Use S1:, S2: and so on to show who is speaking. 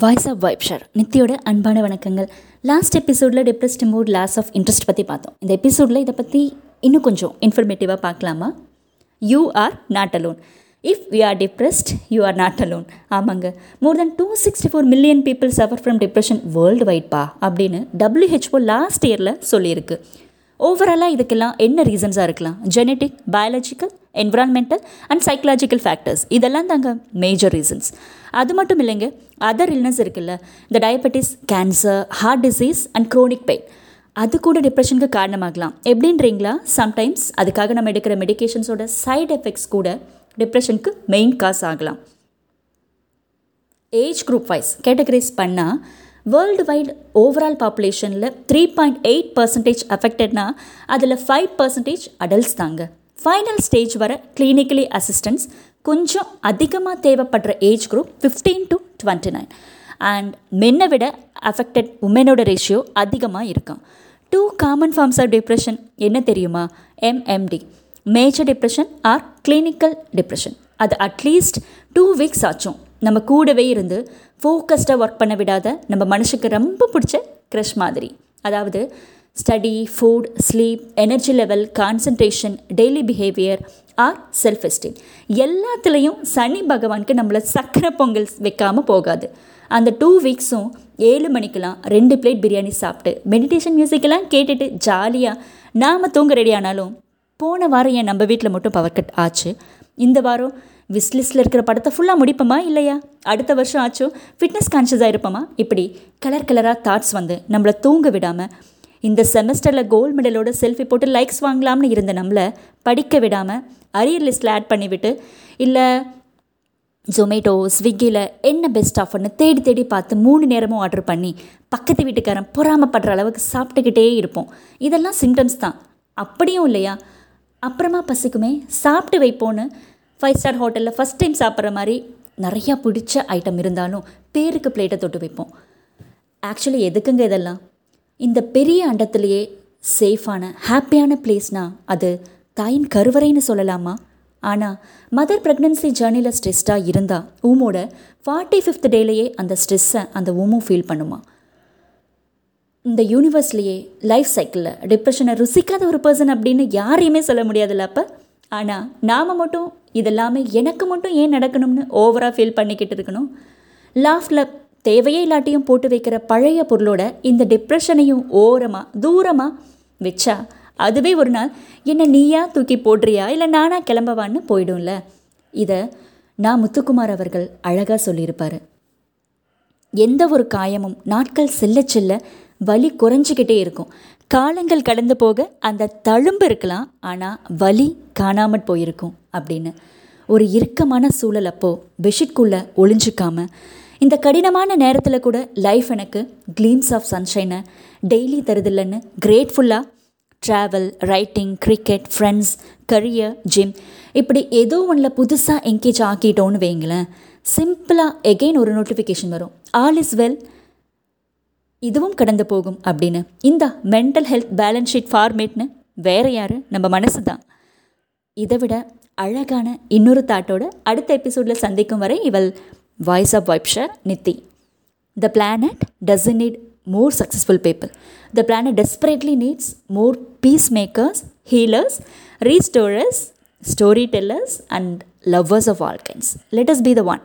S1: Voice of vibe share நித்தியோட அன்பான வணக்கங்கள் லாஸ்ட் எபிசோடில் depressed mood loss of interest பற்றி பார்த்தோம். இந்த எபிசோடில் இதை பற்றி இன்னும் கொஞ்சம் இன்ஃபர்மேட்டிவாக பார்க்கலாமா? You are not alone if we are depressed you are not alone ஆமாங்க. More then two sixty four million people suffer from depression world வைட்பா அப்படின்னு டபிள்யூஹெச்ஓ லாஸ்ட் இயரில் சொல்லியிருக்கு. ஓவராலாக இதுக்கெல்லாம் என்ன ரீசன்ஸாக இருக்கலாம்? Genetic biological environmental and psychological factors இதெல்லாம் தாங்க மேஜர் ரீசன்ஸ் அது மட்டும் இல்லைங்க அதர் இல்னஸ் இருக்குல்ல இந்த diabetes cancer heart disease and chronic pain அது கூட டிப்ரெஷனுக்கு காரணமாகலாம். எப்படின்றீங்களா? சம்டைம்ஸ் அதுக்காக நம்ம எடுக்கிற மெடிகேஷன்ஸோட சைட் எஃபெக்ட்ஸ் கூட டிப்ரெஷனுக்கு மெயின் காஸ் ஆகலாம். ஏஜ் குரூப் வைஸ் கேட்டகரைஸ் பண்ணால் வேர்ல்டு வைட் ஓவரால் பாப்புலேஷனில் த்ரீ பாயிண்ட் எயிட் பர்சன்டேஜ் அஃபெக்டட்னா அதில் ஃபைவ் பர்சன்டேஜ் அடல்ட்ஸ் தாங்க. ஃபைனல் ஸ்டேஜ் வர கிளினிக்கலி அசிஸ்டன்ஸ் கொஞ்சம் அதிகமாக தேவைப்படுற age group fifteen to twenty nine and மென்னை விட அஃபெக்டட் உமனோட ரேஷியோ அதிகமாக இருக்கும். Two common forms of depression என்ன தெரியுமா? MMD major depression or clinical depression அது அட்லீஸ்ட் டூ வீக்ஸ் ஆச்சும். நம்ம கூடவே இருந்து ஃபோக்கஸ்டாக ஒர்க் பண்ண விடாத நம்ம மனுஷுக்கு ரொம்ப பிடிச்ச க்ரஷ் மாதிரி. அதாவது study food sleep energy level concentration daily behaviour or self esteem எல்லாத்துலேயும் சனி பகவானுக்கு நம்மளை சக்கரை பொங்கல் வைக்காமல் போகாது. அந்த டூ வீக்ஸும் ஏழு மணிக்கெலாம் ரெண்டு பிளேட் பிரியாணி சாப்பிட்டு மெடிடேஷன் மியூசிக்கெல்லாம் கேட்டுட்டு ஜாலியாக நாம் தூங்க ரெடி ஆனாலும் போன வாரம் என் நம்ம வீட்டில் மட்டும் பவர் கட் ஆச்சு. இந்த வாரம் விஸ்லிஸ்டில் இருக்கிற படத்தை ஃபுல்லாக முடிப்போமா இல்லையா? அடுத்த வருஷம் ஆச்சும் ஃபிட்னஸ் கான்ஷியஸாக இருப்போமா? இப்படி கலர் கலராக தாட்ஸ் வந்து நம்மளை தூங்க விடாமல் இந்த செமஸ்டரில் கோல்டு மெடலோட செல்ஃபி போட்டு லைக்ஸ் வாங்கலாம்னு இருந்த நம்மளை படிக்க விடாமல் அரியர் லிஸ்ட்டில் ஆட் பண்ணிவிட்டு இல்லை ஜொமேட்டோ ஸ்விக்கியில் என்ன பெஸ்ட் ஆஃபர்னு தேடி தேடி பார்த்து மூணு நேரமும் ஆர்டர் பண்ணி பக்கத்து வீட்டுக்காரன் பொறாமப்படுற அளவுக்கு சாப்பிட்டுக்கிட்டே இருப்போம். இதெல்லாம் சிம்டம்ஸ் தான். அப்படியும் இல்லையா? அப்புறமா பசிக்குமே சாப்பிட்டு வைப்போன்னு ஃபைவ் ஸ்டார் ஹோட்டலில் ஃபஸ்ட் டைம் சாப்பிட்ற மாதிரி நிறையா பிடிச்ச ஐட்டம் இருந்தாலும் பேருக்கு பிளேட்டை தொட்டு வைப்போம். ஆக்சுவலி எதுக்குங்க இதெல்லாம்? இந்த பெரிய அண்டத்துலேயே சேஃபான ஹாப்பியான பிளேஸ்னால் அது தாயின் கருவறைன்னு சொல்லலாமா? ஆனால் மதர் ப்ரெக்னன்சி ஜேர்னியில் ஸ்ட்ரெஸ்டாக இருந்தால் ஊமோட ஃபார்ட்டி ஃபிஃப்த் டேலேயே அந்த ஸ்ட்ரெஸ்ஸை அந்த ஊமும் ஃபீல் பண்ணுமா? இந்த யூனிவர்ஸ்லேயே லைஃப் சைக்கிளில் டிப்ரெஷனை ருசிக்காத ஒரு பர்சன் அப்படின்னு யாரையுமே சொல்ல முடியாதுல்ல அப்போ? ஆனால் நாம் மட்டும் இதெல்லாமே எனக்கு மட்டும் ஏன் நடக்கணும்னு ஓவராக ஃபீல் பண்ணிக்கிட்டு இருக்கணும்? லாஃப்டில் தேவையே இல்லாட்டியும் போட்டு வைக்கிற பழைய பொருளோட இந்த டிப்ரெஷனையும் ஓரமாக தூரமாக வச்சா அதுவே ஒரு நாள் என்ன நீயா தூக்கி போடுறியா? இல்லை நானா கிளம்பவான்னு போயிடும்ல? இதை நான் முத்துக்குமார் அவர்கள் அழகாக சொல்லியிருப்பார். எந்த ஒரு காயமும் நாட்கள் செல்ல செல்ல வலி குறைஞ்சிக்கிட்டே இருக்கும். காலங்கள் கடந்து போக அந்த தழும்பு இருக்கலாம் ஆனால் வலி காணாமற் போயிருக்கும் அப்படின்னு. ஒரு இறுக்கமான சூழல் அப்போது பெட்ஷீட்குள்ளே ஒளிஞ்சிக்காமல் இந்த கடினமான நேரத்தில் கூட லைஃப் எனக்கு க்ளீம்ஸ் ஆஃப் சன்ஷைனை டெய்லி தருதில்லைன்னு கிரேட்ஃபுல்லாக travel writing cricket friends career gym இப்படி ஏதோ ஒன்றில் புதுசாக என்கேஜ் ஆக்கிட்டோன்னு வைங்களேன் சிம்பிளாக எகெயின் ஒரு நோட்டிஃபிகேஷன் வரும். ஆல் இஸ் வெல் இதுவும் கடந்து போகும் அப்படின்னு இந்த மென்டல் ஹெல்த் பேலன்ஸ் ஷீட் ஃபார்மேட்னு வேறு யாரு நம்ம மனசு தான் இதை விட அழகான இன்னொரு தாட்டோட அடுத்த எபிசோடில் சந்திக்கும் வரை இவள் voice of vibe share Nithi the planet doesn't need more successful people the planet desperately needs more peacemakers healers restorers storytellers and lovers of all kinds let us be the one